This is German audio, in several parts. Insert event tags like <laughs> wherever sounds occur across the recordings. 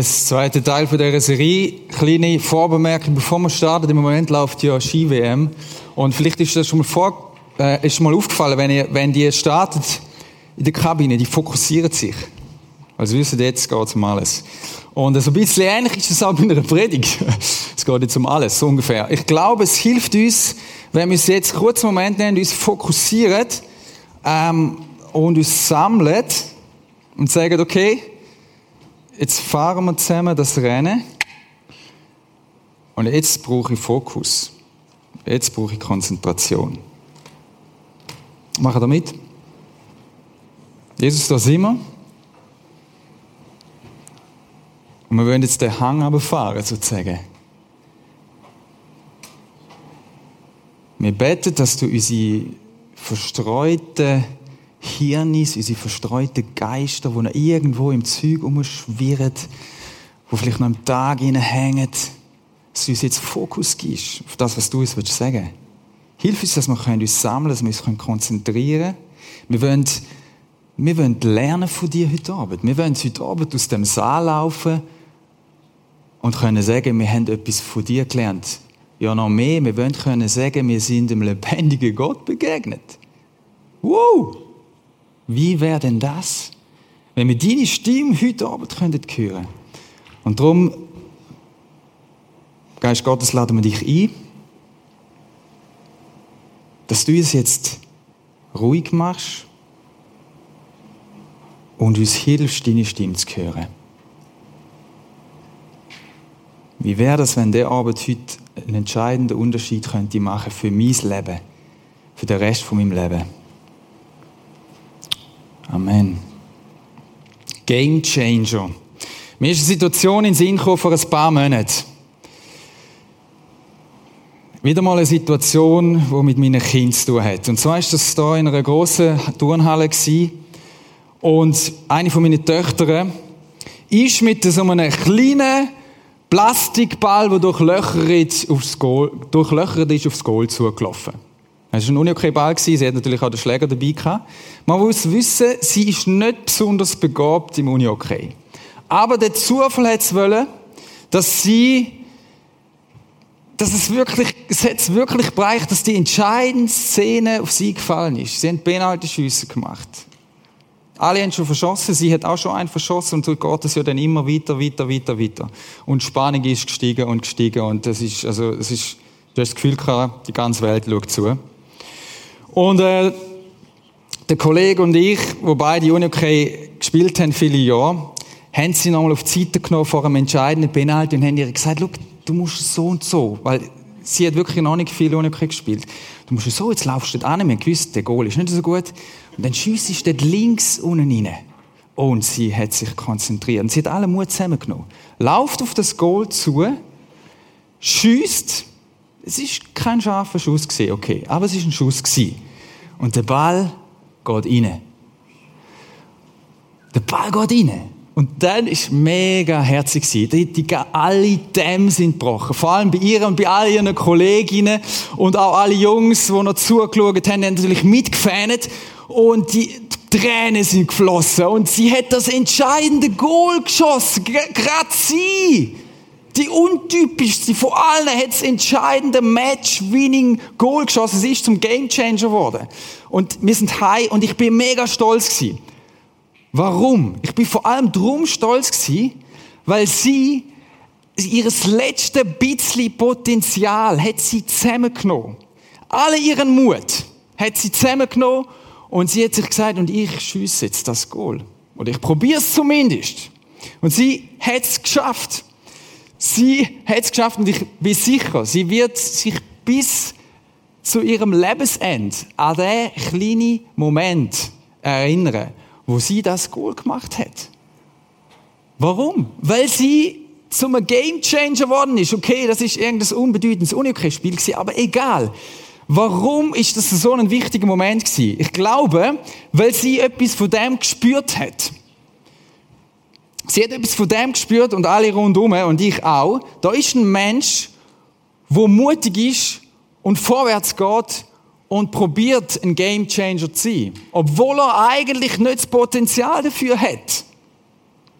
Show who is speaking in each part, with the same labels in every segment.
Speaker 1: Yes, zweiter Teil von dieser Serie. Kleine Vorbemerkung, bevor wir starten. Im Moment läuft ja Ski-WM. Und vielleicht ist das schon mal, vor, äh, ist mal aufgefallen, wenn, ihr, wenn die startet in der Kabine, die fokussieren sich. Also wissen jetzt geht um alles. Und so ein bisschen ähnlich ist es auch bei einer Predigt. <laughs> es geht jetzt um alles, so ungefähr. Ich glaube, es hilft uns, wenn wir uns jetzt einen Moment nehmen, uns fokussieren ähm, und uns sammeln und sagen, okay, jetzt fahren wir zusammen das Rennen und jetzt brauche ich Fokus. Jetzt brauche ich Konzentration. Machen wir mit? Jesus, da sind wir. Und wir wollen jetzt den Hang runterfahren, sozusagen. Wir beten, dass du unsere verstreuten Hirnis, unsere verstreuten Geister, die noch irgendwo im Zeug umschwirren, die vielleicht noch am Tag hängen, dass du uns jetzt Fokus gibst auf das, was du uns sagen willst. Hilf uns, dass wir uns sammeln können, dass wir uns konzentrieren können. Wir wollen, wir wollen lernen von dir heute Abend. Wir wollen heute Abend aus dem Saal laufen und können sagen, wir haben etwas von dir gelernt. Ja, noch mehr. Wir wollen können sagen, wir sind dem lebendigen Gott begegnet. Wow! Wie wäre denn das, wenn wir deine Stimme heute Abend hören könnten? Und darum, Geist Gottes, laden wir dich ein, dass du es jetzt ruhig machst und uns hilfst, deine Stimme zu hören. Wie wäre das, wenn der Abend heute einen entscheidenden Unterschied könnte machen für mein Leben, für den Rest von meinem Leben? Amen. Game Changer. Mir ist eine Situation in den Sinn gekommen vor ein paar Monaten. Wieder mal eine Situation, die mit meinen Kindern zu tun hat. Und zwar war das hier in einer grossen Turnhalle. Und eine von meinen Töchtern ist mit so einem kleinen Plastikball, der durchlöchert, aufs Goal, durchlöchert ist, aufs Goal zugelaufen. Es war ein Unihockey-Ball, sie hat natürlich auch den Schläger dabei gehabt. Man muss wissen, sie ist nicht besonders begabt im Unihockey. Aber der Zufall hat es wollen, dass sie, dass es wirklich, es hat es wirklich gebracht, dass die entscheidende Szene auf sie gefallen ist. Sie haben Penalty-Schüsse gemacht. Alle haben schon verschossen, sie hat auch schon einen verschossen und so geht es ja dann immer weiter, weiter, weiter, weiter. Und die Spannung ist gestiegen und gestiegen und das ist, also, es ist, du hast das Gefühl gehabt, die ganze Welt schaut zu. Und äh, der Kollege und ich, wo beide Unihockey gespielt haben, viele Jahre, haben sie nochmal auf die Seite genommen vor einem entscheidenden Penalty und haben ihr gesagt, du musst so und so, weil sie hat wirklich noch nicht viel Unihockey gespielt. Du musst so, jetzt laufst du dort an, wir gewusst, der Goal ist nicht so gut. Und dann schiessest du dort links unten rein. Und sie hat sich konzentriert. Und sie hat alle Mut zusammengenommen. Lauft auf das Goal zu, schießt es ist kein scharfer Schuss gewesen, okay, aber es ist ein Schuss gewesen. Und der Ball geht rein. Der Ball geht rein. Und dann ist mega herzig gewesen. Die, die, alle Dämme sind gebrochen. Vor allem bei ihr und bei all ihren Kolleginnen und auch alle Jungs, die noch zugeschaut haben, haben natürlich mitgefähnet. Und die Tränen sind geflossen. Und sie hat das entscheidende Goal geschossen. Gerade sie die untypischste von allen hat das entscheidende Match-Winning-Goal geschossen. Sie ist zum Gamechanger geworden. Und wir sind high und ich bin mega stolz gewesen. Warum? Ich bin vor allem drum stolz gewesen, weil sie ihres letzte bisschen Potenzial hat sie zusammengenommen. Alle ihren Mut hat sie zusammengenommen und sie hat sich gesagt, und ich schieße jetzt das Goal. Oder ich probiere es zumindest. Und sie hat es geschafft. Sie hat es geschafft und ich bin sicher, sie wird sich bis zu ihrem Lebensende an den kleinen Moment erinnern, wo sie das Goal gemacht hat. Warum? Weil sie zum Game Changer geworden ist. Okay, das ist irgendein unbedeutendes Unihockey-Spiel gewesen, aber egal. Warum ist das so ein wichtiger Moment gewesen? Ich glaube, weil sie etwas von dem gespürt hat. Sie hat etwas von dem gespürt und alle rundherum und ich auch. Da ist ein Mensch, wo mutig ist und vorwärts geht und probiert, ein Gamechanger zu sein. Obwohl er eigentlich nicht das Potenzial dafür hat.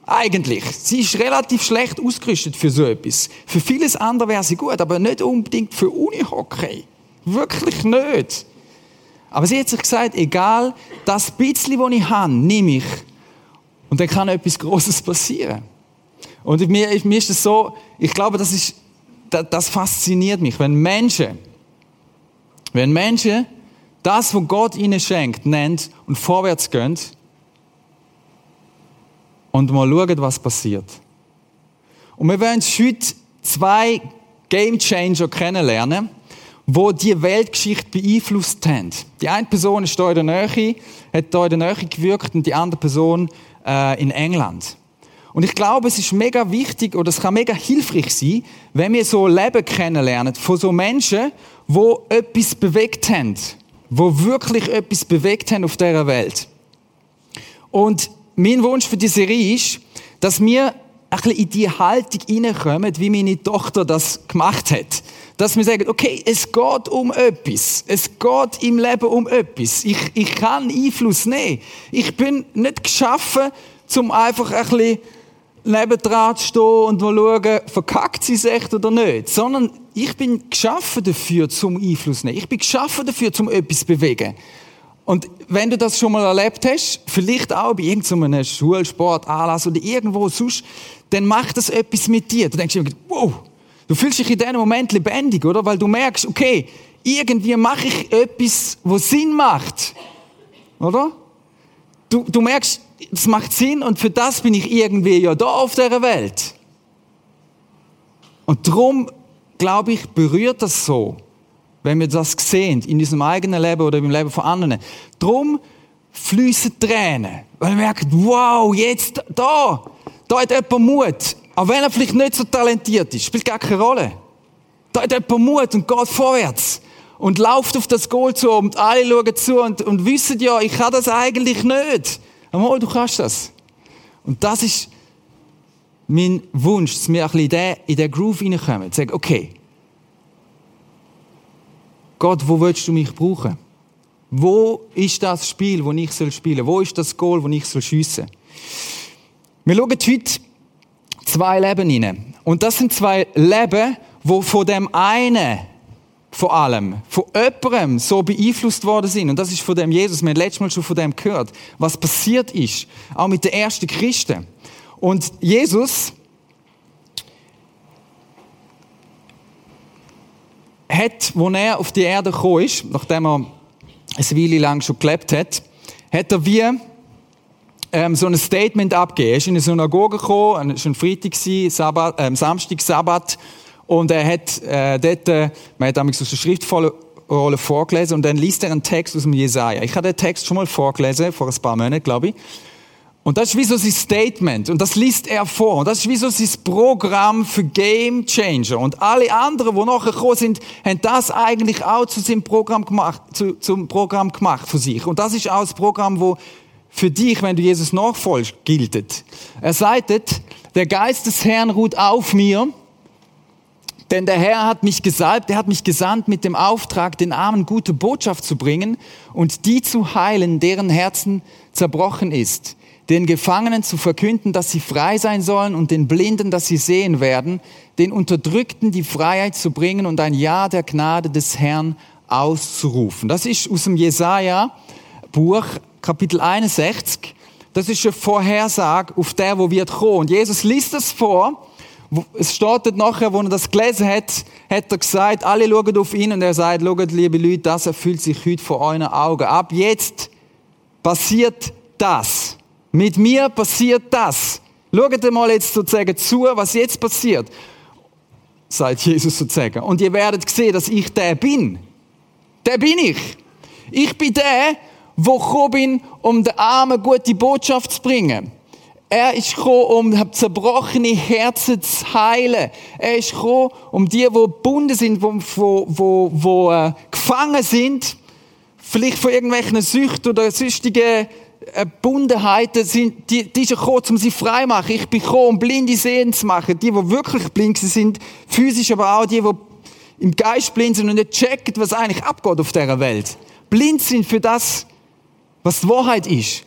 Speaker 1: Eigentlich. Sie ist relativ schlecht ausgerüstet für so etwas. Für vieles andere wäre sie gut, aber nicht unbedingt für Unihockey. Wirklich nicht. Aber sie hat sich gesagt, egal, das bisschen, das ich habe, nehme ich. Und dann kann etwas Großes <laughs> passieren. Und mir, mir ist es so, ich glaube, das ist, das, das fasziniert mich, wenn Menschen, wenn Menschen das, was Gott ihnen schenkt, nennt und vorwärts gehen und mal schauen, was passiert. Und wir wollen heute zwei Game Changer kennenlernen, wo die Weltgeschichte beeinflusst haben. Die eine Person ist hier in der Nähe, hat hier in der Nähe gewirkt und die andere Person äh, in England. Und ich glaube, es ist mega wichtig oder es kann mega hilfreich sein, wenn wir so Leben kennenlernen von so Menschen, wo etwas bewegt haben, wo wirklich etwas bewegt haben auf dieser Welt. Und mein Wunsch für die Serie ist, dass wir ein bisschen in die Haltung hineinkommen, wie meine Tochter das gemacht hat. Dass wir sagen, okay, es geht um etwas. Es geht im Leben um etwas. Ich, ich kann Einfluss nehmen. Ich bin nicht geschaffen, um einfach ein bisschen nebendran zu stehen und mal schauen, verkackt sie es echt oder nicht. Sondern ich bin geschaffen dafür, zum Einfluss nehmen. Ich bin geschaffen dafür, zum etwas zu bewegen. Und wenn du das schon mal erlebt hast, vielleicht auch bei irgendeinem Schulsport, Anlass oder irgendwo sonst, dann macht das etwas mit dir. Du denkst dir, wow, du fühlst dich in diesem Moment lebendig, oder? Weil du merkst, okay, irgendwie mache ich etwas, was Sinn macht. Oder? Du, du merkst, es macht Sinn und für das bin ich irgendwie ja da auf der Welt. Und darum, glaube ich, berührt das so wenn wir das sehen, in unserem eigenen Leben oder im Leben von anderen. Drum fließen Tränen, weil wir merken, wow, jetzt da, da hat jemand Mut. Auch wenn er vielleicht nicht so talentiert ist, spielt gar keine Rolle. Da hat jemand Mut und geht vorwärts und läuft auf das Goal zu und alle schauen zu und, und wissen ja, ich kann das eigentlich nicht. Aber du kannst das. Und das ist mein Wunsch, dass wir ein bisschen in den, in den Groove reinkommen. Sagen, okay, Gott, wo willst du mich brauchen? Wo ist das Spiel, wo ich soll spielen? Wo ist das Goal, wo ich soll schiessen? Wir schauen heute zwei Leben hinein. Und das sind zwei Leben, wo von dem einen vor allem von jemandem so beeinflusst worden sind. Und das ist von dem Jesus. Wir haben letztes Mal schon von dem gehört, was passiert ist. Auch mit den ersten Christen. Und Jesus hat, wo er auf die Erde gekommen ist, nachdem er eine Weile lang schon gelebt hat, hat er wie ähm, so ein Statement abgegeben. Er ist in eine Synagoge gekommen, es war ein Freitag, Sabbat, äh, Samstag, Sabbat, und er hat äh, dort, äh, man hat damals aus der Schriftrolle vorgelesen, und dann liest er einen Text aus dem Jesaja. Ich habe den Text schon mal vorgelesen, vor ein paar Monaten, glaube ich. Und das ist wie so sein Statement. Und das liest er vor. Und das ist wie so sein Programm für Game Changer. Und alle anderen, die nachher gekommen sind, haben das eigentlich auch zu seinem Programm gemacht, zu, zum Programm gemacht für sich. Und das ist auch das Programm, wo für dich, wenn du Jesus nachfolgst, gilt. Er sagt, der Geist des Herrn ruht auf mir, denn der Herr hat mich gesalbt, er hat mich gesandt mit dem Auftrag, den Armen gute Botschaft zu bringen und die zu heilen, deren Herzen zerbrochen ist den Gefangenen zu verkünden, dass sie frei sein sollen und den Blinden, dass sie sehen werden, den Unterdrückten die Freiheit zu bringen und ein Ja der Gnade des Herrn auszurufen. Das ist aus dem Jesaja-Buch, Kapitel 61. Das ist eine Vorhersage auf der, wo wird kommen. Und Jesus liest das vor. Es steht nachher, wo er das gelesen hat, hat er gesagt, alle schauen auf ihn und er sagt, schaut, liebe Leute, das erfüllt sich heute vor euren Augen. Ab jetzt passiert das. Mit mir passiert das. Schaut mal jetzt sozusagen zu, was jetzt passiert, sagt Jesus sozusagen. Und ihr werdet sehen, dass ich der bin. Der bin ich. Ich bin der, wo gekommen bin, um den Armen gute Botschaft zu bringen. Er ist gekommen, um zerbrochene Herzen zu heilen. Er ist gekommen, um die, die gebunden sind, wo, wo, wo, wo äh, gefangen sind, vielleicht von irgendwelchen Süchten oder sonstigen äh, Bundenheiten sind, die, die ist gekommen, um sie frei zu machen. Ich bin gekommen, um blinde Sehen zu machen. Die, die wirklich blind sind, physisch, aber auch die, die im Geist blind sind und nicht checken, was eigentlich abgeht auf dieser Welt. Blind sind für das, was die Wahrheit ist.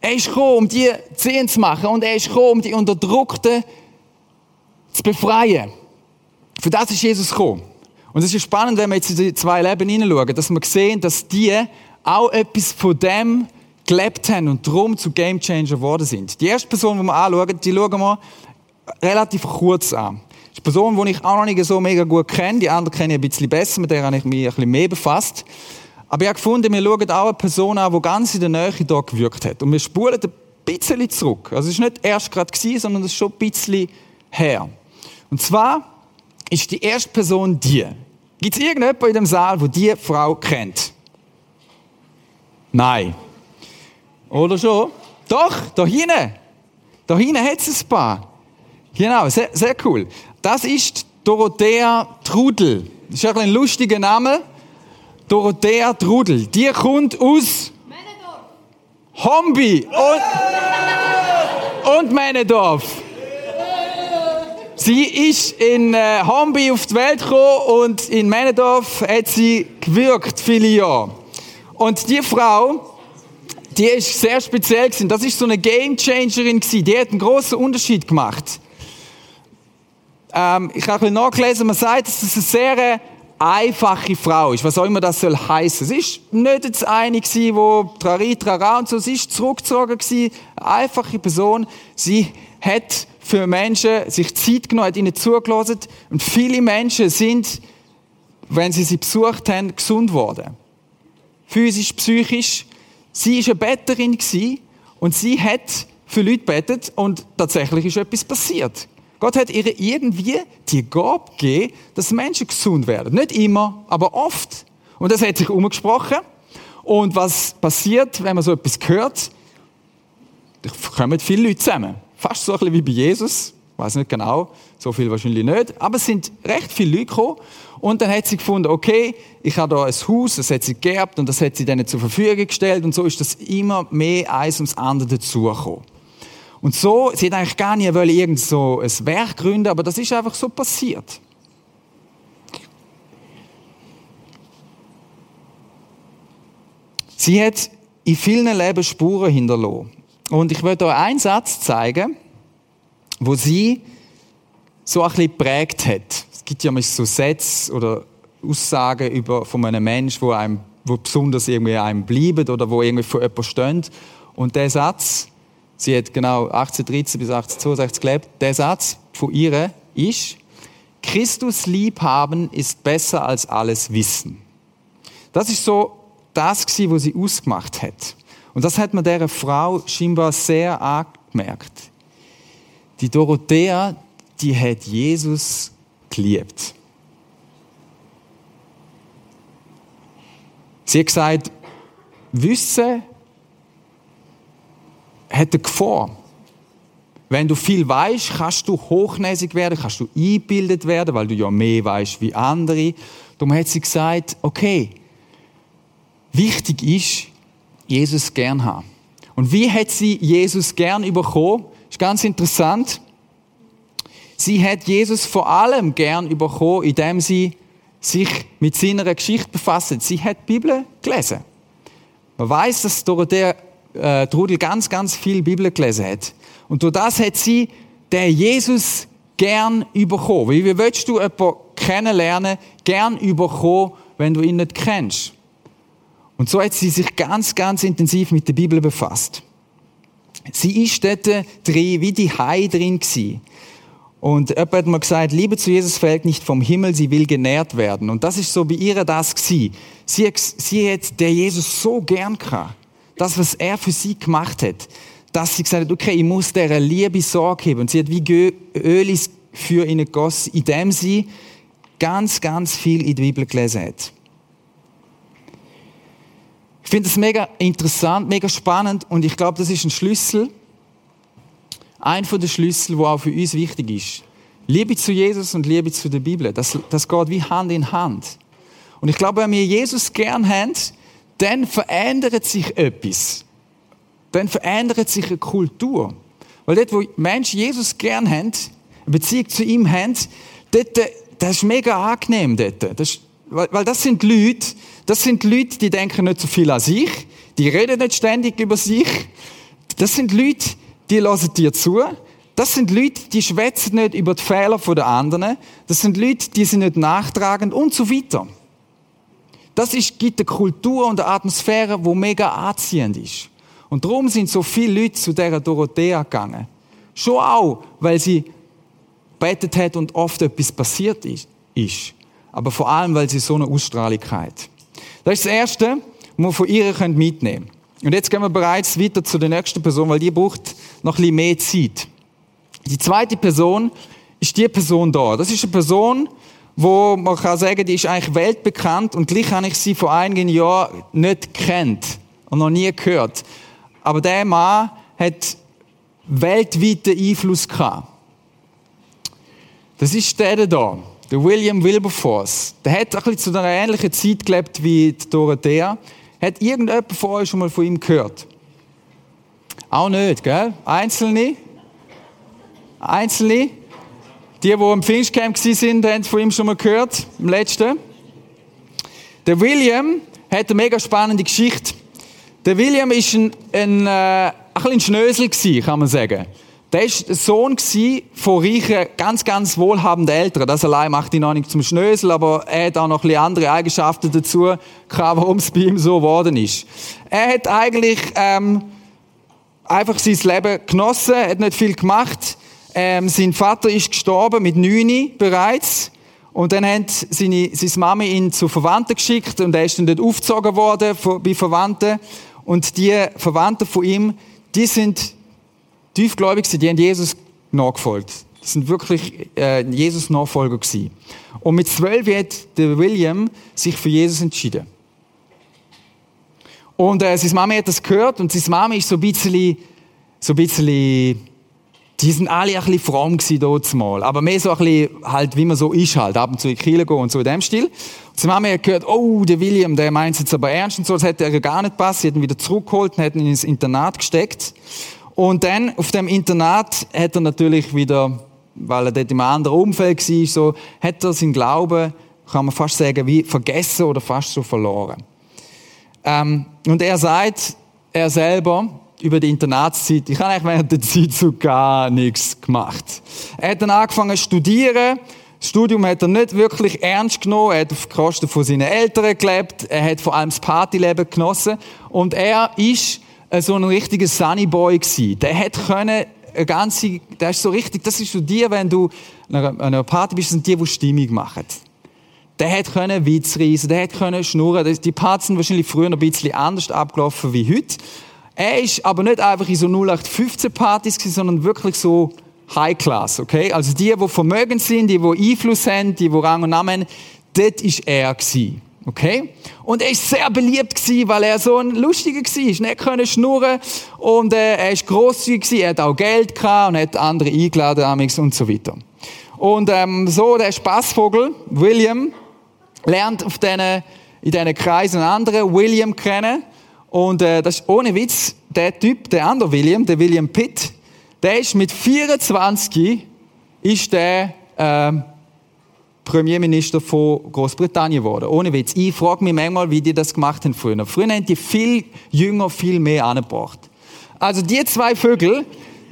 Speaker 1: Er ist gekommen, um die Zehen zu machen und er ist gekommen, um die Unterdrückten zu befreien. Für das ist Jesus gekommen. Und es ist spannend, wenn wir jetzt in die zwei Leben hineinschauen, dass wir sehen, dass die auch etwas von dem gelebt haben und darum zu Gamechanger geworden sind. Die erste Person, die wir anschauen, die schauen wir relativ kurz an. Das ist eine Person, die ich auch noch nicht so mega gut kenne. Die andere kenne ich ein bisschen besser, mit der habe ich mich ein bisschen mehr befasst. Aber ich habe gefunden, wir schauen auch eine Person an, die ganz in der Nähe hier gewirkt hat. Und wir spulen ein bisschen zurück. Also es war nicht erst gerade, sondern es ist schon ein bisschen her. Und zwar ist die erste Person die. Gibt es irgendjemanden in dem Saal, der diese Frau kennt? Nein. Oder schon? Doch, da hinten. Da hinten hat es ein paar. Genau, sehr, sehr cool. Das ist Dorothea Trudel. Das ist ein lustiger Name. Dorothea Trudel. Die kommt aus Männedorf. Hombi und, und Männedorf. Sie ist in äh, Hombi auf die Welt gekommen und in Männedorf hat sie gewirkt viele Jahre. Und die Frau, die ist sehr speziell gewesen. Das ist so eine Gamechangerin gewesen. Die hat einen großen Unterschied gemacht. Ähm, ich habe ein bisschen nachgelesen, man sagt, dass es eine sehr einfache Frau ist, was auch immer das soll heißen. Sie ist nicht jetzt eine gewesen, wo trari, trara und so, sie ist zurückgezogen gewesen, einfache Person. Sie hat für Menschen sich Zeit genommen, hat ihnen zugelassen und viele Menschen sind, wenn sie sie besucht haben, gesund worden. Physisch, psychisch. Sie war eine Betterin und sie hat für Leute betet und tatsächlich ist etwas passiert. Gott hat ihr irgendwie die Gabe gegeben, dass Menschen gesund werden. Nicht immer, aber oft. Und das hat sich umgesprochen. Und was passiert, wenn man so etwas hört? Da kommen viele Leute zusammen. Fast so ein bisschen wie bei Jesus. Ich weiß nicht genau, so viel wahrscheinlich nicht. Aber es sind recht viele Leute gekommen. Und dann hat sie gefunden, okay, ich habe da ein Haus, das hat sie geerbt und das hat sie denen zur Verfügung gestellt. Und so ist das immer mehr eins ums andere dazugekommen. Und so, sie hat eigentlich gar nicht wollen, irgend so ein Werk gründen, aber das ist einfach so passiert. Sie hat in vielen Leben Spuren hinterlassen. Und ich möchte euch einen Satz zeigen, wo sie so ein bisschen geprägt hat. Es gibt ja so Sätze oder Aussagen über, von einem Menschen, wo, einem, wo besonders irgendwie einem bleiben oder wo irgendwie von jemandem steht. Und der Satz, Sie hat genau 1813 bis 1862 gelebt. Der Satz von ihr ist, Christus lieb haben ist besser als alles Wissen. Das ist so das gewesen, was sie ausgemacht hat. Und das hat man der Frau scheinbar sehr angemerkt. Die Dorothea, die hat Jesus geliebt. Sie hat gesagt, Wissen hat eine Gefahr. Wenn du viel weißt, kannst du hochnäsig werden, kannst du eingebildet werden, weil du ja mehr weißt wie andere. Darum hat sie gesagt, okay, wichtig ist, Jesus gern haben. Und wie hat sie Jesus gern bekommen? Ist ganz interessant. Sie hat Jesus vor allem gern bekommen, indem sie sich mit seiner Geschichte befasst. Sie hat die Bibel gelesen. Man weiß, dass Dorothea äh, Trudel ganz, ganz viel Bibel gelesen hat. Und durch das hat sie den Jesus gern überkommen. Wie willst du jemanden kennenlernen, gern überkommen, wenn du ihn nicht kennst? Und so hat sie sich ganz, ganz intensiv mit der Bibel befasst. Sie ist dort drin, wie die Hai drin gewesen. Und jemand hat mir gesagt, Liebe zu Jesus fällt nicht vom Himmel, sie will genährt werden. Und das ist so bei ihr das gewesen. Sie, sie hat der Jesus so gern gehabt das, was er für sie gemacht hat, dass sie gesagt hat, okay, ich muss dieser Liebe Sorge geben. Und sie hat wie Öl für ihn gegossen, indem sie ganz, ganz viel in der Bibel gelesen hat. Ich finde das mega interessant, mega spannend und ich glaube, das ist ein Schlüssel, ein von den Schlüsseln, der auch für uns wichtig ist. Liebe zu Jesus und Liebe zu der Bibel, das, das geht wie Hand in Hand. Und ich glaube, wenn wir Jesus gern haben, dann verändert sich etwas. Dann verändert sich eine Kultur. Weil dort, wo Menschen Jesus gern haben, eine Beziehung zu ihm haben, dort, das ist mega angenehm dort. Das ist, weil, weil das sind Leute, das sind Leute, die denken nicht so viel an sich, die reden nicht ständig über sich, Das sind Leute, die hören dir zu. Das sind Leute, die schwätzen nicht über die Fehler der anderen. Das sind Leute, die sind nicht nachtragend und so weiter. Das ist, gibt eine Kultur und eine Atmosphäre, wo mega anziehend ist. Und darum sind so viele Leute zu dieser Dorothea gegangen. Schon auch, weil sie betet hat und oft etwas passiert ist. Aber vor allem, weil sie so eine Ausstrahlung hat. Das ist das Erste, was wir von ihr mitnehmen können. Und jetzt gehen wir bereits weiter zu der nächsten Person, weil die braucht noch ein bisschen mehr Zeit. Die zweite Person ist die Person da. Das ist eine Person, wo man kann sagen, die ist eigentlich weltbekannt und gleich habe ich sie vor einigen Jahren nicht kennt und noch nie gehört. Aber der Mann hat weltweiten Einfluss gehabt. Das ist der da, der William Wilberforce. Der hat ein bisschen zu einer ähnlichen Zeit gelebt wie Dorothea. Hat irgendjemand von euch schon mal von ihm gehört? Auch nicht, gell? Einzelne? Einzelne? Die, die im Pfingstcamp waren, haben von ihm schon mal gehört, im letzten. Der William hat eine mega spannende Geschichte. Der William ist ein, ein, äh, ein Schnösel gewesen, kann man sagen. Der war der Sohn von reichen, ganz, ganz wohlhabenden Eltern. Das allein macht ihn noch nicht zum Schnösel, aber er hat auch noch ein andere Eigenschaften dazu <laughs> warum es bei ihm so geworden ist. Er hat eigentlich ähm, einfach sein Leben genossen, hat nicht viel gemacht. Ähm, sein Vater ist gestorben mit neun bereits. Und dann hat seine, seine Mama ihn zu Verwandten geschickt und er ist dann dort aufgezogen worden bei Verwandten. Und die Verwandten von ihm, die sind tiefgläubig die haben Jesus nachgefolgt. Die sind wirklich äh, Jesus-Nachfolger gewesen. Und mit zwölf hat der William sich für Jesus entschieden. Und äh, seine Mama hat das gehört und seine Mama ist so ein bisschen, so ein bisschen, die sind alle ein bisschen fromm gewesen dort mal. Aber mehr so ein bisschen halt, wie man so ist halt, ab und zu in Kirche gehen und so in dem Stil. Und seine Mama hat gehört, oh, der William, der meint es jetzt aber ernst und so, das hätte er gar nicht passt. Sie hat ihn wieder zurückgeholt und hat ihn ins Internat gesteckt. Und dann auf dem Internat hat er natürlich wieder, weil er dort im anderen Umfeld war, so, hat er seinen Glauben, kann man fast sagen, wie vergessen oder fast so verloren. Ähm, und er sagt, er selber, über die Internatszeit, ich habe eigentlich während der Zeit so gar nichts gemacht. Er hat dann angefangen zu studieren. Das Studium hat er nicht wirklich ernst genommen. Er hat auf Kosten von seinen Eltern gelebt. Er hat vor allem das Partyleben genossen. Und er ist äh, so ein richtiger Sunny Boy gewesen. Der hat können eine ganze, der ist so richtig, das ist so die, wenn du an einer Party bist, sind die, die Stimmung machen. Der hat können Witz reisen, der hat können schnurren. Die Partys sind wahrscheinlich früher ein bisschen anders abgelaufen wie heute. Er ist aber nicht einfach in so 0815 Partys gewesen, sondern wirklich so High Class, okay? Also die, die Vermögen sind, die, die Einfluss haben, die, die Rang und Namen dort ist er gewesen. Okay? Und er ist sehr beliebt gewesen, weil er so ein Lustiger war. Er konnte schnurren und äh, er ist grosszügig gewesen. Er hat auch Geld gehabt und hat andere eingeladen und so weiter. Und ähm, so der Spaßvogel William lernt auf denen, in diesen Kreisen einen anderen William kennen. Und äh, das ist ohne Witz der Typ, der andere William, der William Pitt, der ist mit 24 ist der äh, Premierminister von Großbritannien geworden. Ohne Witz. Ich frage mich manchmal, wie die das gemacht haben früher. Früher haben die viel jünger, viel mehr angebracht. Also die zwei Vögel,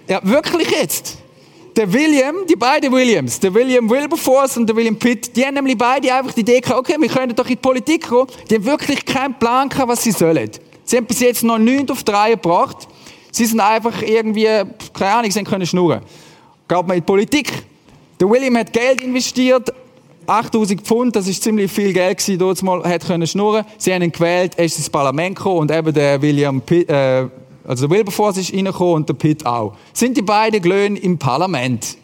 Speaker 1: ja wirklich jetzt. Der William, die beiden Williams, der William Wilberforce und der William Pitt, die haben nämlich beide einfach die Idee gehabt, okay, wir können doch in die Politik kommen. Die haben wirklich keinen Plan gehabt, was sie sollen. Sie haben bis jetzt noch nichts auf drei gebracht. Sie sind einfach irgendwie, keine Ahnung, sie können schnurren. Geht man in die Politik. Der William hat Geld investiert, 8000 Pfund, das ist ziemlich viel Geld gewesen, dort mal, hat können schnurren. Sie haben ihn gewählt, er ist ins Parlament gekommen und eben der William Pitt, äh, also der Wilberforce ist reingekommen und der Pitt auch. Sind die beiden Glöhn im Parlament?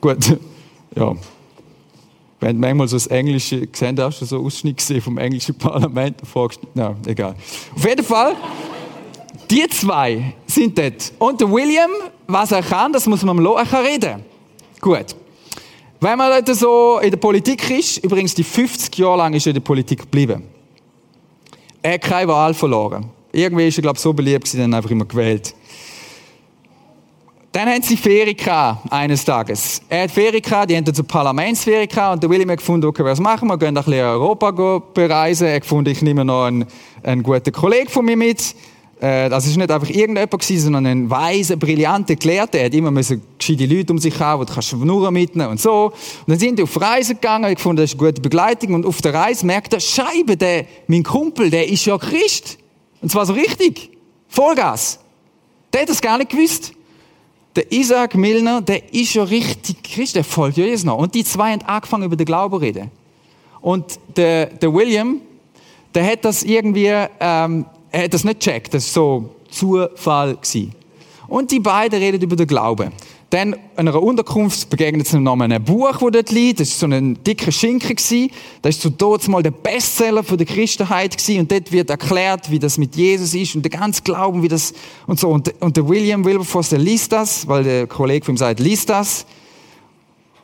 Speaker 1: Gut, <laughs> ja. Wenn manchmal so das Englische gesehen hast, du so Ausschnitt gesehen vom englischen Parlament, fragst ja, egal. Auf jeden Fall, die zwei sind dort. Und der William, was er kann, das muss man ihm lassen, er kann reden. Gut. Wenn man dort so in der Politik ist, übrigens die 50 Jahre lang ist er in der Politik geblieben. Er hat keine Wahl verloren. Irgendwie ist er, glaube ich, so beliebt, sie dann einfach immer gewählt. Dann haben sie Ferien gehabt, eines Tages. Er hat Ferien gehabt, die haben zur Parlamentsferien gehabt und der William hat gefunden, okay, was machen wir? Wir gehen ein bisschen Europa bereisen. Er gefunden, ich nehme noch einen, einen guten Kollegen von mir mit. Äh, das ist nicht einfach irgendjemand gewesen, sondern ein weiser, brillanter Gelehrter. Er hat immer müssen gescheite Leute um sich haben, die kannst du nur mitnehmen und so. Und dann sind die auf Reise gegangen, ich fand, das ist eine gute Begleitung. Und auf der Reise merkt er, Scheibe, der, mein Kumpel, der ist ja Christ. Und zwar so richtig. Vollgas. Der hat das gar nicht gewusst. Der Isaac Milner, der ist ja richtig Christ, der folgt Jesus noch. Und die zwei haben angefangen über den Glauben zu reden. Und der, der William, der hat das irgendwie, ähm, er hat das nicht gecheckt. Das war so Zufall. Gewesen. Und die beiden reden über den Glauben. Dann in einer Unterkunft begegnet sie noch einem Buch, das dort liegt. Das war so ein dicker Schinken. Das war so dort mal der Bestseller die Christenheit. Und dort wird erklärt, wie das mit Jesus ist und der ganze Glauben, wie das und so. Und, und der William Wilberforce, der liest das, weil der Kollege von ihm sagt, liest das.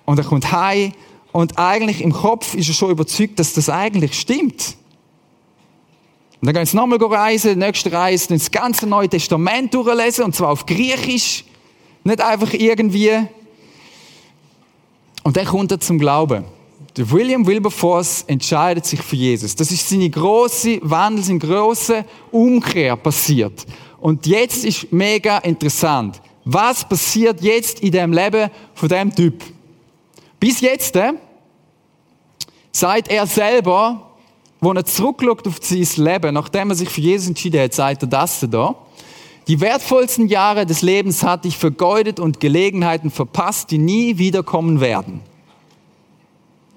Speaker 1: Und er kommt heim. Und eigentlich im Kopf ist er schon überzeugt, dass das eigentlich stimmt. Und dann gehen sie nochmal reisen, nächste Reise, das ganze Neue Testament durchlesen, und zwar auf Griechisch. Nicht einfach irgendwie. Und dann kommt er zum Glauben. Der William Wilberforce entscheidet sich für Jesus. Das ist seine große Wandel, seine große Umkehr passiert. Und jetzt ist mega interessant. Was passiert jetzt in dem Leben von dem Typ? Bis jetzt, äh, sagt er selber, wo er zurückschaut auf sein Leben, nachdem er sich für Jesus entschieden hat, sagt er das da. Die wertvollsten Jahre des Lebens hatte ich vergeudet und Gelegenheiten verpasst, die nie wiederkommen werden.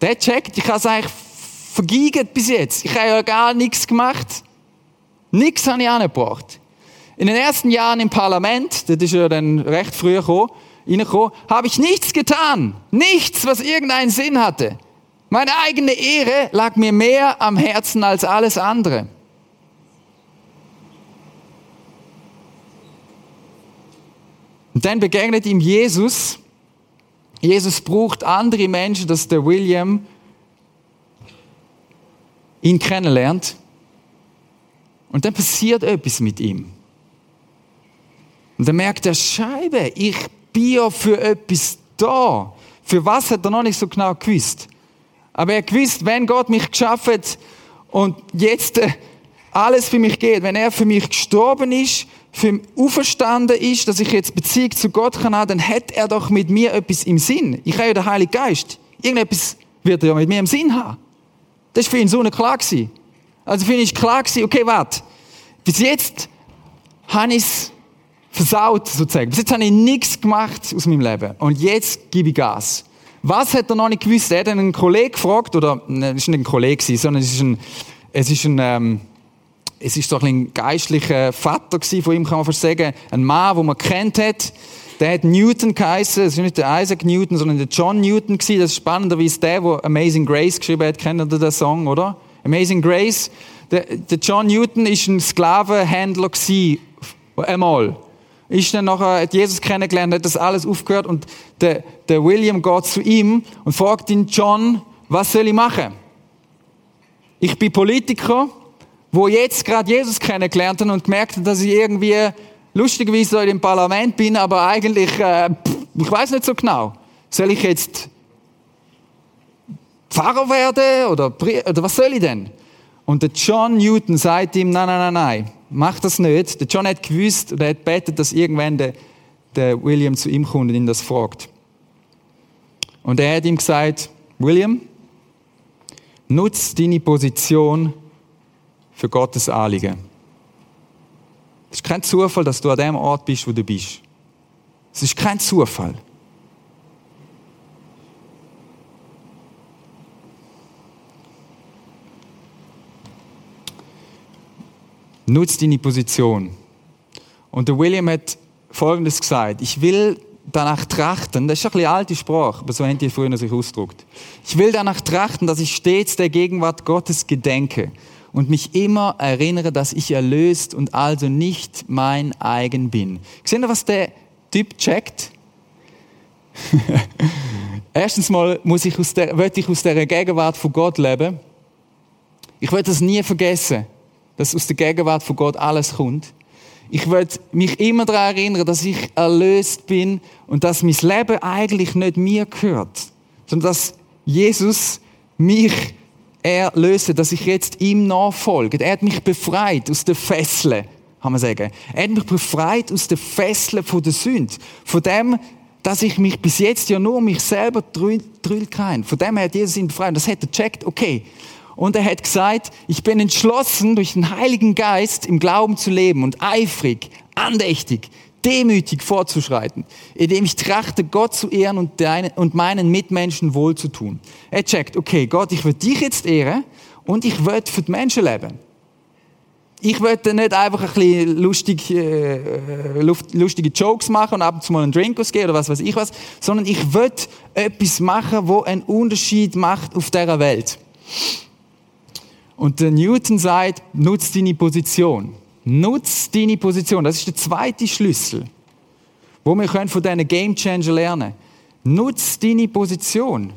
Speaker 1: Der checkt, ich habe es eigentlich vergiegt bis jetzt. Ich habe ja gar nichts gemacht. Nichts habe ich angebracht. In den ersten Jahren im Parlament, das ist ja dann recht früh gekommen, habe ich nichts getan. Nichts, was irgendeinen Sinn hatte. Meine eigene Ehre lag mir mehr am Herzen als alles andere. Und dann begegnet ihm Jesus. Jesus braucht andere Menschen, dass der William ihn kennenlernt. Und dann passiert etwas mit ihm. Und dann merkt er, Scheibe, ich bin ja für etwas da. Für was hat er noch nicht so genau gewusst. Aber er gewusst, wenn Gott mich geschaffen hat und jetzt äh, alles für mich geht, wenn er für mich gestorben ist, für auferstanden ist, dass ich jetzt Beziehung zu Gott kann dann hat er doch mit mir etwas im Sinn. Ich habe ja den Heiligen Geist. Irgendetwas wird er ja mit mir im Sinn haben. Das war für ihn so klar gewesen. Also für ihn ist klar gewesen, okay, warte. Bis jetzt habe ich es versaut, sozusagen. Bis jetzt habe ich nichts gemacht aus meinem Leben. Und jetzt gebe ich Gas. Was hat er noch nicht gewusst? Er hat einen Kollegen gefragt, oder, es ist nicht ein Kollege, sondern es ist ein, es ist ein, ähm, es ist so ein geistlicher Vater von ihm, kann man fast sagen. Ein Mann, den man kennt hat. Der hat Newton geheißen. Das ist nicht der Isaac Newton, sondern der John Newton gewesen. Das ist spannenderweise der, der Amazing Grace geschrieben hat. Kennt ihr den Song, oder? Amazing Grace. Der, der John Newton ist ein Sklavenhändler gewesen. Einmal ist dann nachher, hat Jesus kennengelernt, hat das alles aufgehört und der, der William geht zu ihm und fragt ihn, John, was soll ich machen? Ich bin Politiker, wo jetzt gerade Jesus kennengelernt hat und gemerkt hat, dass ich irgendwie lustigerweise in dem Parlament bin, aber eigentlich, äh, ich weiß nicht so genau. Soll ich jetzt Pfarrer werden oder, oder was soll ich denn? Und der John Newton sagt ihm, nein, nein, nein, nein, mach das nicht. Der John hat gewusst oder hat betet, dass irgendwann der, der William zu ihm kommt und ihn das fragt. Und er hat ihm gesagt, William, nutz deine Position für Gottes Anliegen. Es ist kein Zufall, dass du an dem Ort bist, wo du bist. Es ist kein Zufall. Nutz deine Position. Und der William hat Folgendes gesagt. Ich will danach trachten, das ist ein bisschen alte Sprache, aber so haben die früher sich ausgedrückt. Ich will danach trachten, dass ich stets der Gegenwart Gottes gedenke und mich immer erinnere, dass ich erlöst und also nicht mein eigen bin. Seht ihr, was der Typ checkt? <laughs> Erstens mal muss ich aus der, will ich aus der Gegenwart von Gott leben. Ich will das nie vergessen dass aus der Gegenwart von Gott alles kommt. Ich will mich immer daran erinnern, dass ich erlöst bin und dass mein Leben eigentlich nicht mir gehört, sondern dass Jesus mich erlöst, dass ich jetzt ihm nachfolge. Er hat mich befreit aus den Fesseln kann man sagen. Er hat mich befreit aus den Fesseln von der Sünde. Von dem, dass ich mich bis jetzt ja nur um mich selber drüllt kann. Von dem hat Jesus ihn befreit. Das hat er gecheckt, okay. Und er hat gesagt, ich bin entschlossen, durch den Heiligen Geist im Glauben zu leben und eifrig, andächtig, demütig vorzuschreiten, indem ich trachte, Gott zu ehren und, deine, und meinen Mitmenschen wohl zu tun. Er checkt, okay, Gott, ich will dich jetzt ehren und ich will für die Menschen leben. Ich will nicht einfach ein bisschen lustig, äh, äh lustige Jokes machen und ab und zu mal einen Drink ausgeben oder was weiß ich was, sondern ich will etwas machen, wo einen Unterschied macht auf dieser Welt. Und der Newton sagt, nutz deine Position. Nutz deine Position. Das ist der zweite Schlüssel, wo wir können von diesen Game Changer lernen. Nutz deine Position.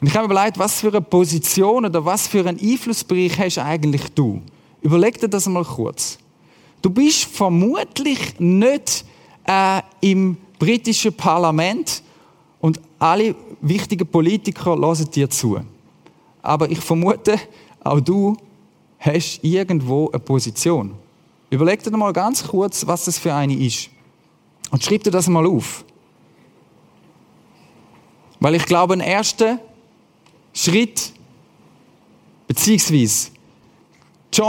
Speaker 1: Und ich habe mir überlegt, was für eine Position oder was für einen Einflussbereich hast eigentlich du? Überleg dir das mal kurz. Du bist vermutlich nicht äh, im britischen Parlament und alle wichtigen Politiker hören dir zu. Aber ich vermute, auch du hast irgendwo eine Position. Überleg dir mal ganz kurz, was das für eine ist. Und schreib dir das mal auf. Weil ich glaube, ein erster Schritt, beziehungsweise, die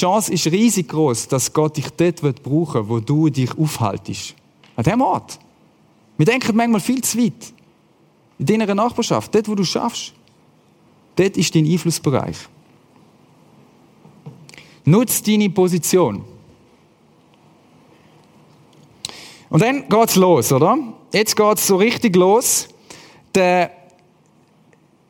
Speaker 1: Chance ist riesig groß, dass Gott dich dort wird brauchen wo du dich aufhaltest. An dem Ort. Wir denken manchmal viel zu weit. In deiner Nachbarschaft, dort, wo du schaffst. Dort ist dein Einflussbereich. Nutz deine Position. Und dann geht's los, oder? Jetzt geht's so richtig los. Der,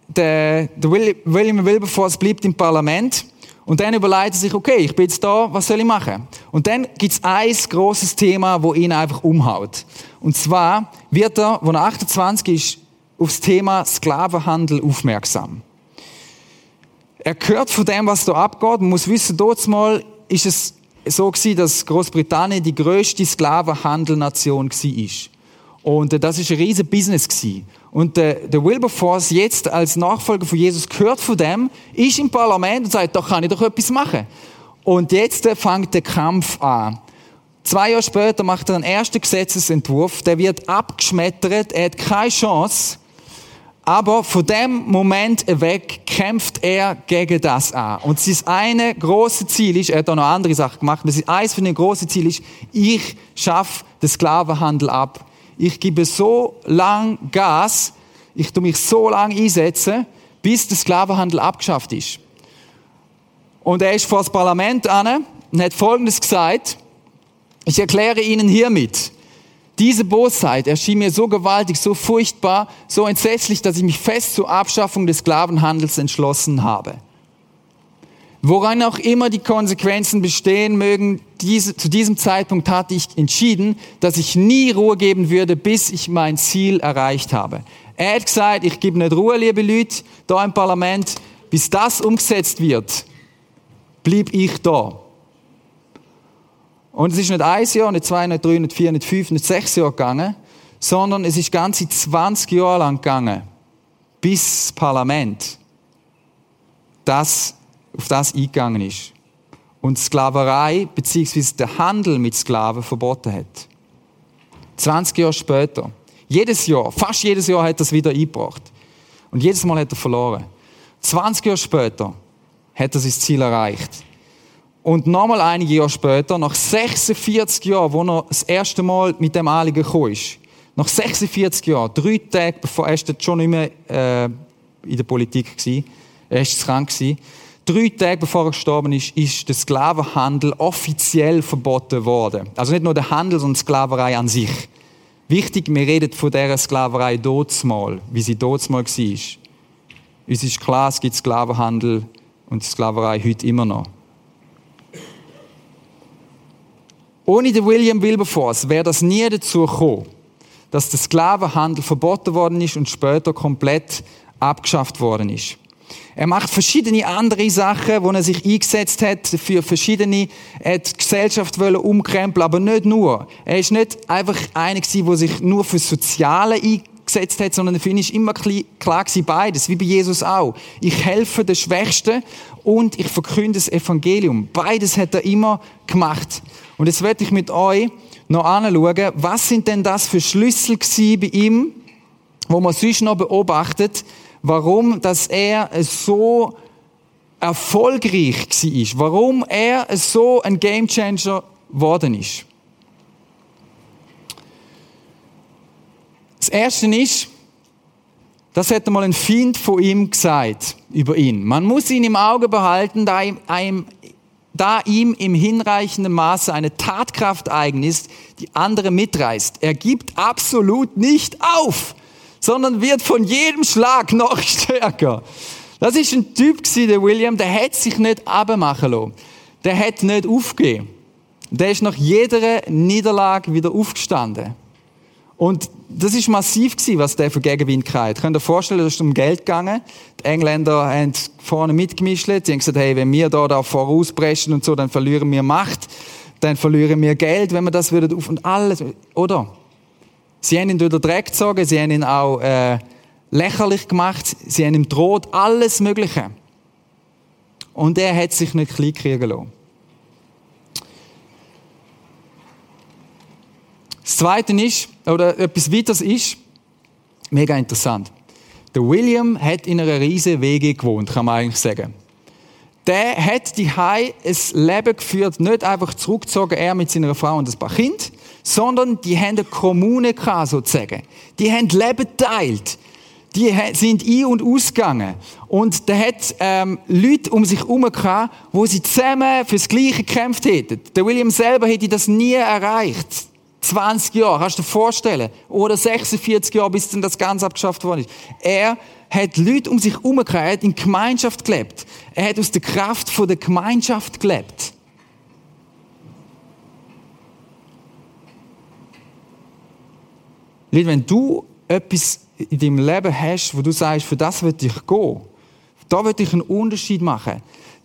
Speaker 1: der, der William Wilberforce bleibt im Parlament und dann überlegt er sich, okay, ich bin jetzt da, was soll ich machen? Und dann gibt's ein großes Thema, wo ihn einfach umhaut. Und zwar wird er, wo er 28 ist, aufs Thema Sklavenhandel aufmerksam. Er hört von dem, was da abgeht. Man muss wissen, dort mal ist es so gewesen, dass Großbritannien die größte Sklavenhandelnation war. Und äh, das ist ein riesen Business gewesen. Und der, der Wilberforce jetzt als Nachfolger von Jesus gehört von dem, ist im Parlament und sagt, da kann ich doch etwas machen. Und jetzt äh, fängt der Kampf an. Zwei Jahre später macht er einen ersten Gesetzesentwurf, der wird abgeschmettert, er hat keine Chance. Aber von dem Moment weg kämpft er gegen das an. Und sein eine große Ziel ist, er hat auch noch andere Sachen gemacht, aber eines von den großen Zielen ist, ich schaffe den Sklavenhandel ab. Ich gebe so lang Gas, ich tue mich so lang einsetzen, bis der Sklavenhandel abgeschafft ist. Und er ist vor das Parlament an und hat Folgendes gesagt, ich erkläre Ihnen hiermit, diese Bosheit erschien mir so gewaltig, so furchtbar, so entsetzlich, dass ich mich fest zur Abschaffung des Sklavenhandels entschlossen habe. Woran auch immer die Konsequenzen bestehen mögen, diese, zu diesem Zeitpunkt hatte ich entschieden, dass ich nie Ruhe geben würde, bis ich mein Ziel erreicht habe. Er hat gesagt, ich gebe nicht Ruhe, liebe Leute, da im Parlament, bis das umgesetzt wird, blieb ich da. Und es ist nicht ein Jahr, nicht zwei, nicht drei, nicht vier, nicht fünf, nicht sechs Jahre gegangen, sondern es ist ganze 20 Jahre lang gegangen, bis das Parlament das, auf das eingegangen ist und Sklaverei bzw. der Handel mit Sklaven verboten hat. 20 Jahre später. Jedes Jahr, fast jedes Jahr hat er es wieder eingebracht. Und jedes Mal hat er verloren. 20 Jahre später hat er sein Ziel erreicht. Und nochmal einige Jahre später, nach 46 Jahren, wo er das erste Mal mit dem Anliegen gekommen ist, nach 46 Jahren, drei Tage bevor, er ist schon nicht mehr äh, in der Politik gewesen, er ist krank gewesen, drei Tage bevor er gestorben ist, ist der Sklavenhandel offiziell verboten worden. Also nicht nur der Handel, sondern die Sklaverei an sich. Wichtig, wir reden von dieser Sklaverei mal, wie sie mal war. Uns ist klar, es gibt Sklavenhandel und Sklaverei heute immer noch. Ohne den William Wilberforce wäre das nie dazu gekommen, dass der Sklavenhandel verboten worden ist und später komplett abgeschafft worden ist. Er macht verschiedene andere Sachen, wo er sich eingesetzt hat für verschiedene, er hat die Gesellschaft umkrempeln, aber nicht nur. Er ist nicht einfach einer gewesen, der sich nur für Soziale eingesetzt hat, sondern für ihn ist immer klar gewesen, beides, wie bei Jesus auch. Ich helfe den Schwächsten und ich verkünde das Evangelium. Beides hat er immer gemacht. Und jetzt werde ich mit euch noch anschauen, was sind denn das für Schlüssel bei ihm, wo man sonst noch beobachtet, warum, dass er so erfolgreich war, warum er so ein Gamechanger geworden ist. Das erste ist, das hätte mal ein Find von ihm gesagt über ihn. Man muss ihn im Auge behalten, da ihm, da ihm im hinreichenden Maße eine Tatkraft eigen ist, die andere mitreißt. Er gibt absolut nicht auf, sondern wird von jedem Schlag noch <laughs> stärker. Das ist ein Typ der William, der hat sich nicht abmachen lassen. Der hat nicht aufgegeben. Der ist nach jeder Niederlage wieder aufgestanden. Und das ist massiv gewesen, was der für Gegenwind hatte. Könnt ihr euch vorstellen, es ist um Geld gegangen. Die Engländer haben vorne mitgemischt. Sie haben gesagt, hey, wenn wir da, da vorausbrechen und so, dann verlieren wir Macht. Dann verlieren wir Geld, wenn wir das wieder auf und alles, oder? Sie haben ihn durch den Dreck gezogen, sie haben ihn auch, äh, lächerlich gemacht, sie haben ihm droht, alles Mögliche. Und er hat sich nicht klein kriegen lassen. Das Zweite ist, oder etwas weiteres ist, mega interessant. Der William hat in einer riesen Wege gewohnt, kann man eigentlich sagen. Der hat die ein Leben geführt, nicht einfach zurückgezogen, er mit seiner Frau und ein paar Kinder, sondern die haben eine Kommune gehabt, sozusagen. Die haben Leben geteilt. Die sind ein- und ausgegangen. Und der hat ähm, Leute um sich herum gehabt, wo sie zusammen fürs Gleiche gekämpft hätten. Der William selber hätte das nie erreicht. 20 Jahre, kannst du dir vorstellen? Oder 46 Jahre, bis dann das Ganze abgeschafft worden ist. Er hat Leute um sich herum er in Gemeinschaft gelebt. Er hat aus der Kraft der Gemeinschaft gelebt. Leute, wenn du etwas in deinem Leben hast, wo du sagst, für das will ich gehen, da will ich einen Unterschied machen,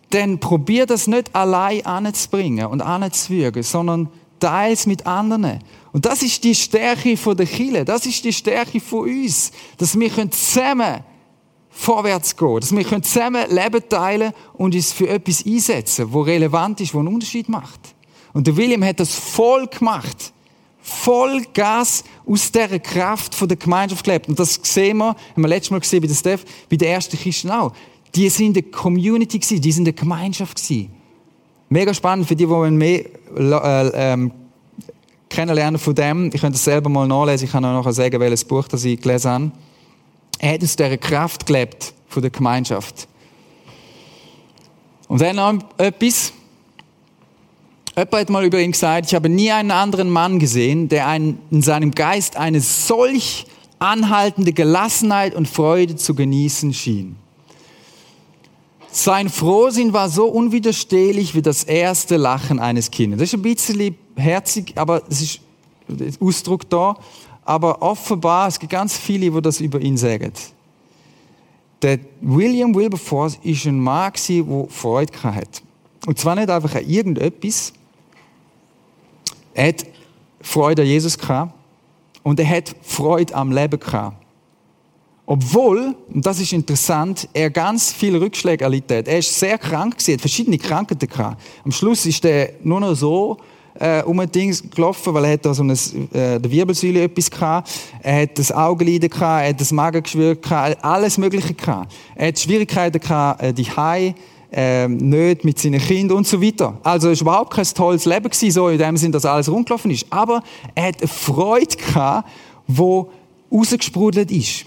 Speaker 1: dann probier das nicht allein anzubringen und anzufügen, sondern teils mit anderen. Und das ist die Stärke von der Kirche, das ist die Stärke von uns, dass wir zusammen vorwärts gehen, dass wir zusammen Leben teilen und uns für etwas einsetzen, wo relevant ist, wo einen Unterschied macht. Und der William hat das voll gemacht. Voll Gas aus dieser Kraft von der Gemeinschaft gelebt. Und das sehen wir, haben wir letztes Mal gesehen bei der Steph, bei den ersten Christen auch. Die sind eine Community gewesen, die sind eine Gemeinschaft gewesen. Mega spannend für die, die mehr äh, ähm, kennenlernen von dem. Ich könnte es selber mal nachlesen. Ich kann auch nachher sagen, welches Buch das ich gelesen habe. Er hat aus dieser Kraft gelebt von der Gemeinschaft. Und dann noch etwas. Jemand hat mal über ihn gesagt, ich habe nie einen anderen Mann gesehen, der einen, in seinem Geist eine solch anhaltende Gelassenheit und Freude zu genießen schien. Sein Frohsinn war so unwiderstehlich wie das erste Lachen eines Kindes. Das ist ein bisschen herzig, aber es ist Ausdruck da. Aber offenbar, es gibt ganz viele, die das über ihn sagen. Der William Wilberforce ist ein Mann, der Freude hatte. Und zwar nicht einfach an irgendetwas. Er hat Freude an Jesus gehabt. Und er hat Freude am Leben gehabt. Obwohl, und das ist interessant, er ganz viele Rückschläge erlitten hat. Er ist sehr krank gewesen, hat verschiedene Krankheiten gehabt. Am Schluss ist er nur noch so äh, um ein Ding gelaufen, weil er hat da so eine, äh, der Wirbelsäule etwas gehabt. Er hat das Augenliden gehabt, er hat das Magengeschwür gehabt, alles Mögliche gehabt. Er hat Schwierigkeiten gehabt, äh, die Hai, äh, nicht mit seinen Kindern und so weiter. Also es war überhaupt kein tolles Leben gewesen, so in dem Sinn, dass alles rundgelaufen ist. Aber er hat eine Freude gehabt, die rausgesprudelt ist.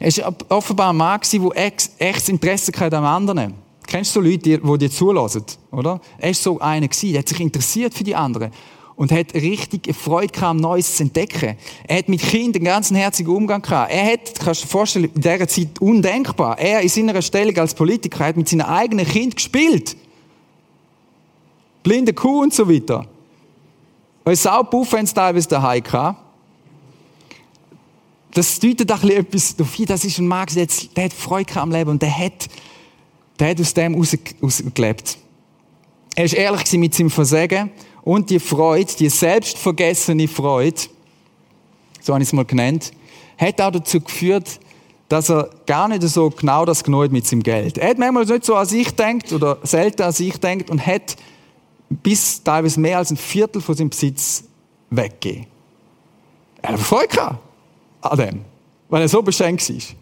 Speaker 1: Er war offenbar ein Mann, der echtes Interesse hatte am anderen. Kennst du Leute, die dir zulassen, oder? Er war so einer der hat sich interessiert für die anderen und hat richtig Freude gehabt, Neues zu entdecken. Er hat mit Kindern einen ganz herzigen Umgang gehabt. Er hat, kannst du dir vorstellen, in dieser Zeit undenkbar. Er in seiner Stellung als Politiker hat mit seinen eigenen Kindern gespielt. Blinde Kuh und so weiter. Weil Saubuffens teilweise daheim gehabt das deutet auch etwas dafür, das ist ein Mann, der, hat Freude am Leben und der hat, der hat aus dem rausgelebt. Er war ehrlich mit seinem Versagen und die Freude, die selbstvergessene Freude, so habe ich es mal genannt, hat auch dazu geführt, dass er gar nicht so genau das genoet mit seinem Geld. Er hat manchmal nicht so an sich denkt oder selten an sich denkt und hat bis teilweise mehr als ein Viertel von seinem Besitz weggegeben. Er hat Freude gehabt an dem, weil er so beschenkt war.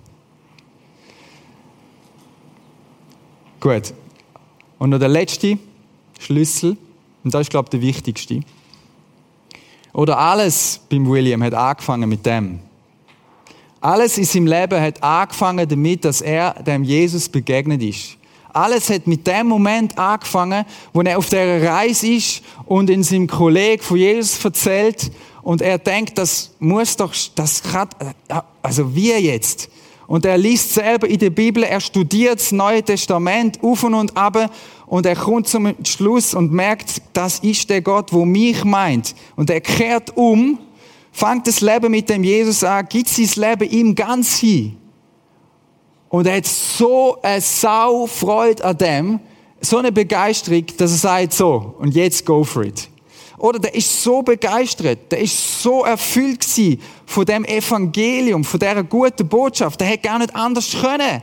Speaker 1: Gut. Und noch der letzte Schlüssel, und das ist, glaube ich, der wichtigste. Oder alles beim William hat angefangen mit dem. Alles in seinem Leben hat angefangen damit, dass er dem Jesus begegnet ist. Alles hat mit dem Moment angefangen, wo er auf der Reise ist und in seinem Kollegen von Jesus erzählt und er denkt, das muss doch, das kann, also wie jetzt? Und er liest selber in der Bibel, er studiert das Neue Testament auf und ab und er kommt zum Schluss und merkt, das ist der Gott, wo mich meint. Und er kehrt um, fängt das Leben mit dem Jesus an, gibt sein Leben ihm ganz hin. Und er hat so eine Sau Freude an dem, so eine Begeisterung, dass er sagt so, und jetzt go for it. Oder der ist so begeistert, der ist so erfüllt gewesen von dem Evangelium, von dieser guten Botschaft. Der hätte gar nicht anders können.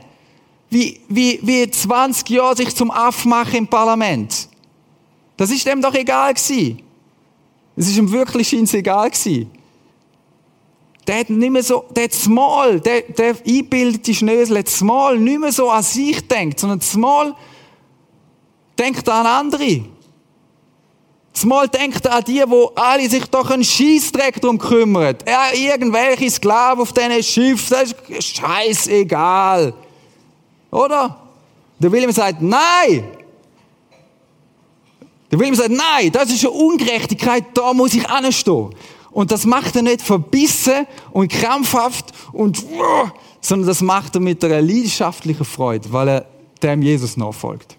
Speaker 1: Wie, wie, wie 20 Jahre sich zum Aff machen im Parlament. Das ist dem doch egal gewesen. Es ist ihm wirklich egal gewesen. Der hat nicht mehr so, der hat small, der, der einbildete Schnösel hat small nicht mehr so an sich denkt, sondern small denkt an andere. Zumal denkt an die, wo alle sich doch einen Scheißdreck drum kümmern. Ja, irgendwelche Sklaven auf diesen Schiff, das ist scheißegal. Oder? Der William sagt, nein! Der William sagt, nein, das ist eine Ungerechtigkeit, da muss ich anstehen. Und das macht er nicht verbissen und krampfhaft und, sondern das macht er mit einer leidenschaftlichen Freude, weil er dem Jesus nachfolgt.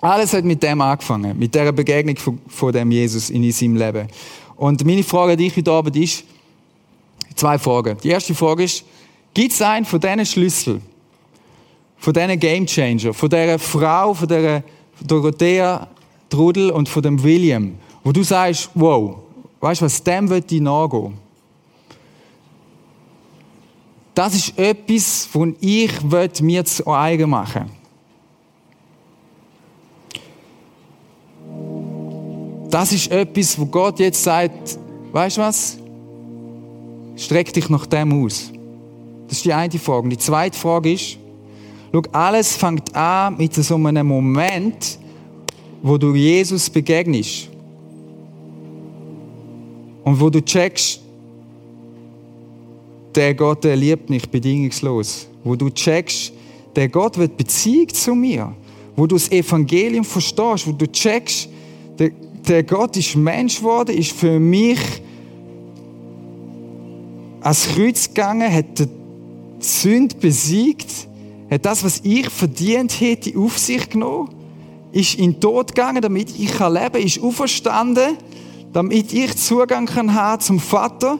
Speaker 1: Alles hat mit dem angefangen, mit der Begegnung von, von dem Jesus in seinem Leben. Und meine Frage an dich heute Abend ist, zwei Fragen. Die erste Frage ist, gibt es einen von diesen Schlüssel, von diesen Game Changer, von dieser Frau, von dieser Dorothea Trudel und von dem William, wo du sagst, wow, weißt du was, dem wird ich nachgehen. Das ist etwas, von ich mir zu eigen machen will. Das ist etwas, wo Gott jetzt sagt, weißt du was? Streck dich nach dem aus. Das ist die eine Frage. Und die zweite Frage ist, schau, alles fängt an mit so einem Moment, wo du Jesus begegnest. Und wo du checkst, der Gott, der liebt mich bedingungslos. Wo du checkst, der Gott wird Beziehung zu mir. Wo du das Evangelium verstehst, wo du checkst, der der Gott ist Mensch geworden, ist für mich ans Kreuz gegangen, hat die Sünde besiegt, hat das, was ich verdient hätte, auf sich genommen, ist in den Tod gegangen, damit ich leben kann, ist auferstanden, damit ich Zugang kann haben zum Vater,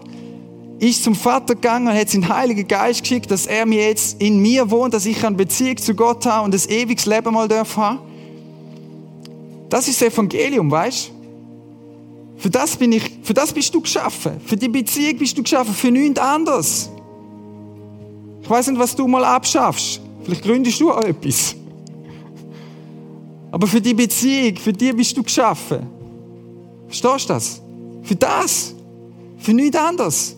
Speaker 1: ist zum Vater gegangen und hat seinen Heiligen Geist geschickt, dass er mir jetzt in mir wohnt, dass ich eine Beziehung zu Gott habe und das ewiges Leben mal darf. Das ist das Evangelium, weißt Für das bin ich, für das bist du geschaffen. Für die Beziehung bist du geschaffen, für nichts anderes. Ich weiß nicht, was du mal abschaffst. Vielleicht gründest du auch etwas. Aber für die Beziehung, für die bist du geschaffen. Verstehst du das? Für das. Für nichts anderes.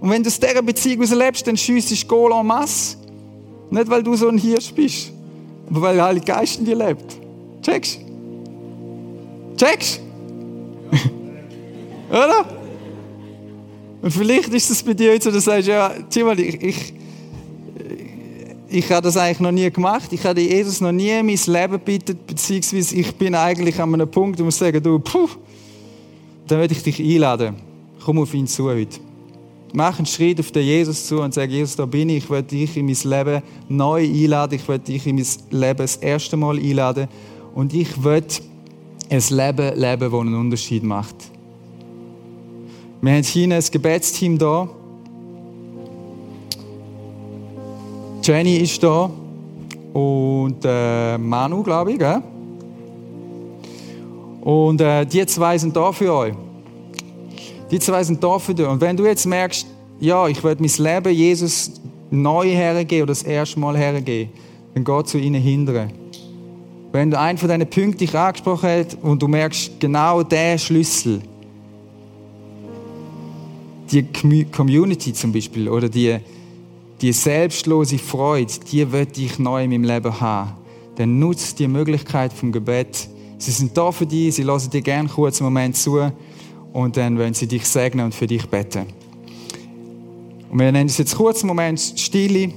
Speaker 1: Und wenn du aus dieser Beziehung lebst, dann schiessest du Goal en masse. Nicht, weil du so ein Hirsch bist, aber weil der Heilige Geist in dir lebt. Checkst? Checkst? <laughs> Oder? Und vielleicht ist es bei dir jetzt so, dass du sagst, ja, Timon, ich, ich, ich habe das eigentlich noch nie gemacht. Ich habe Jesus noch nie mein Leben bittet, beziehungsweise ich bin eigentlich an einem Punkt, wo ich sagen, du, puh, dann werde ich dich einladen. Komm auf ihn zu heute. Mach einen Schritt auf den Jesus zu und sag, Jesus, da bin ich. Ich werde dich in mein Leben neu einladen. Ich werde dich in mein Leben das erste Mal einladen. Und ich werde ein Leben leben, das einen Unterschied macht. Wir haben hier ein Gebetsteam da. Jenny ist da und äh, Manu, glaube ich. Gell? Und äh, die zwei sind da für euch. Die zwei sind da für dich. Und wenn du jetzt merkst, ja, ich werde mein Leben Jesus neu hergehen oder das erste Mal hergehen, dann geh zu ihnen hindern. Wenn du einen von diesen Punkten dich angesprochen hast und du merkst, genau der Schlüssel, die Community zum Beispiel oder die, die selbstlose Freude, die wird ich neu in meinem Leben haben. Dann nutzt die Möglichkeit vom Gebet. Sie sind da für dich, sie lassen dir gerne einen Moment zu und dann wollen sie dich segnen und für dich beten. Und wir nennen es jetzt kurz einen Moment Stille,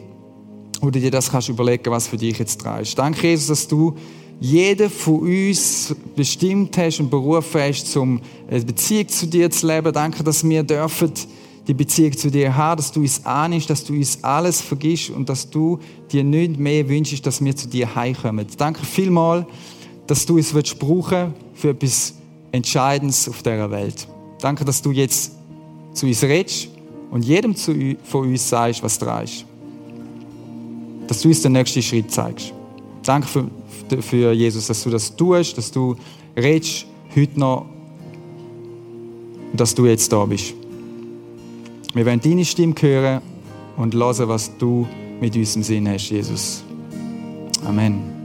Speaker 1: wo du dir das kannst überlegen, was für dich jetzt dran ist. Danke, Jesus, dass du jeden von uns bestimmt hast und berufen hast, um eine Beziehung zu dir zu leben. Danke, dass wir dürfen die Beziehung zu dir haben, dass du uns ahnst, dass du uns alles vergisst und dass du dir nicht mehr wünschst, dass wir zu dir heimkommen. Danke vielmals, dass du uns willst brauchen für etwas Entscheidendes auf dieser Welt. Danke, dass du jetzt zu uns redest und jedem von uns sagst, was dran ist. Dass du uns den nächsten Schritt zeigst. Danke für, für Jesus, dass du das tust, dass du redest heute noch dass du jetzt da bist. Wir wollen deine Stimme hören und hören, was du mit uns im Sinn hast, Jesus. Amen.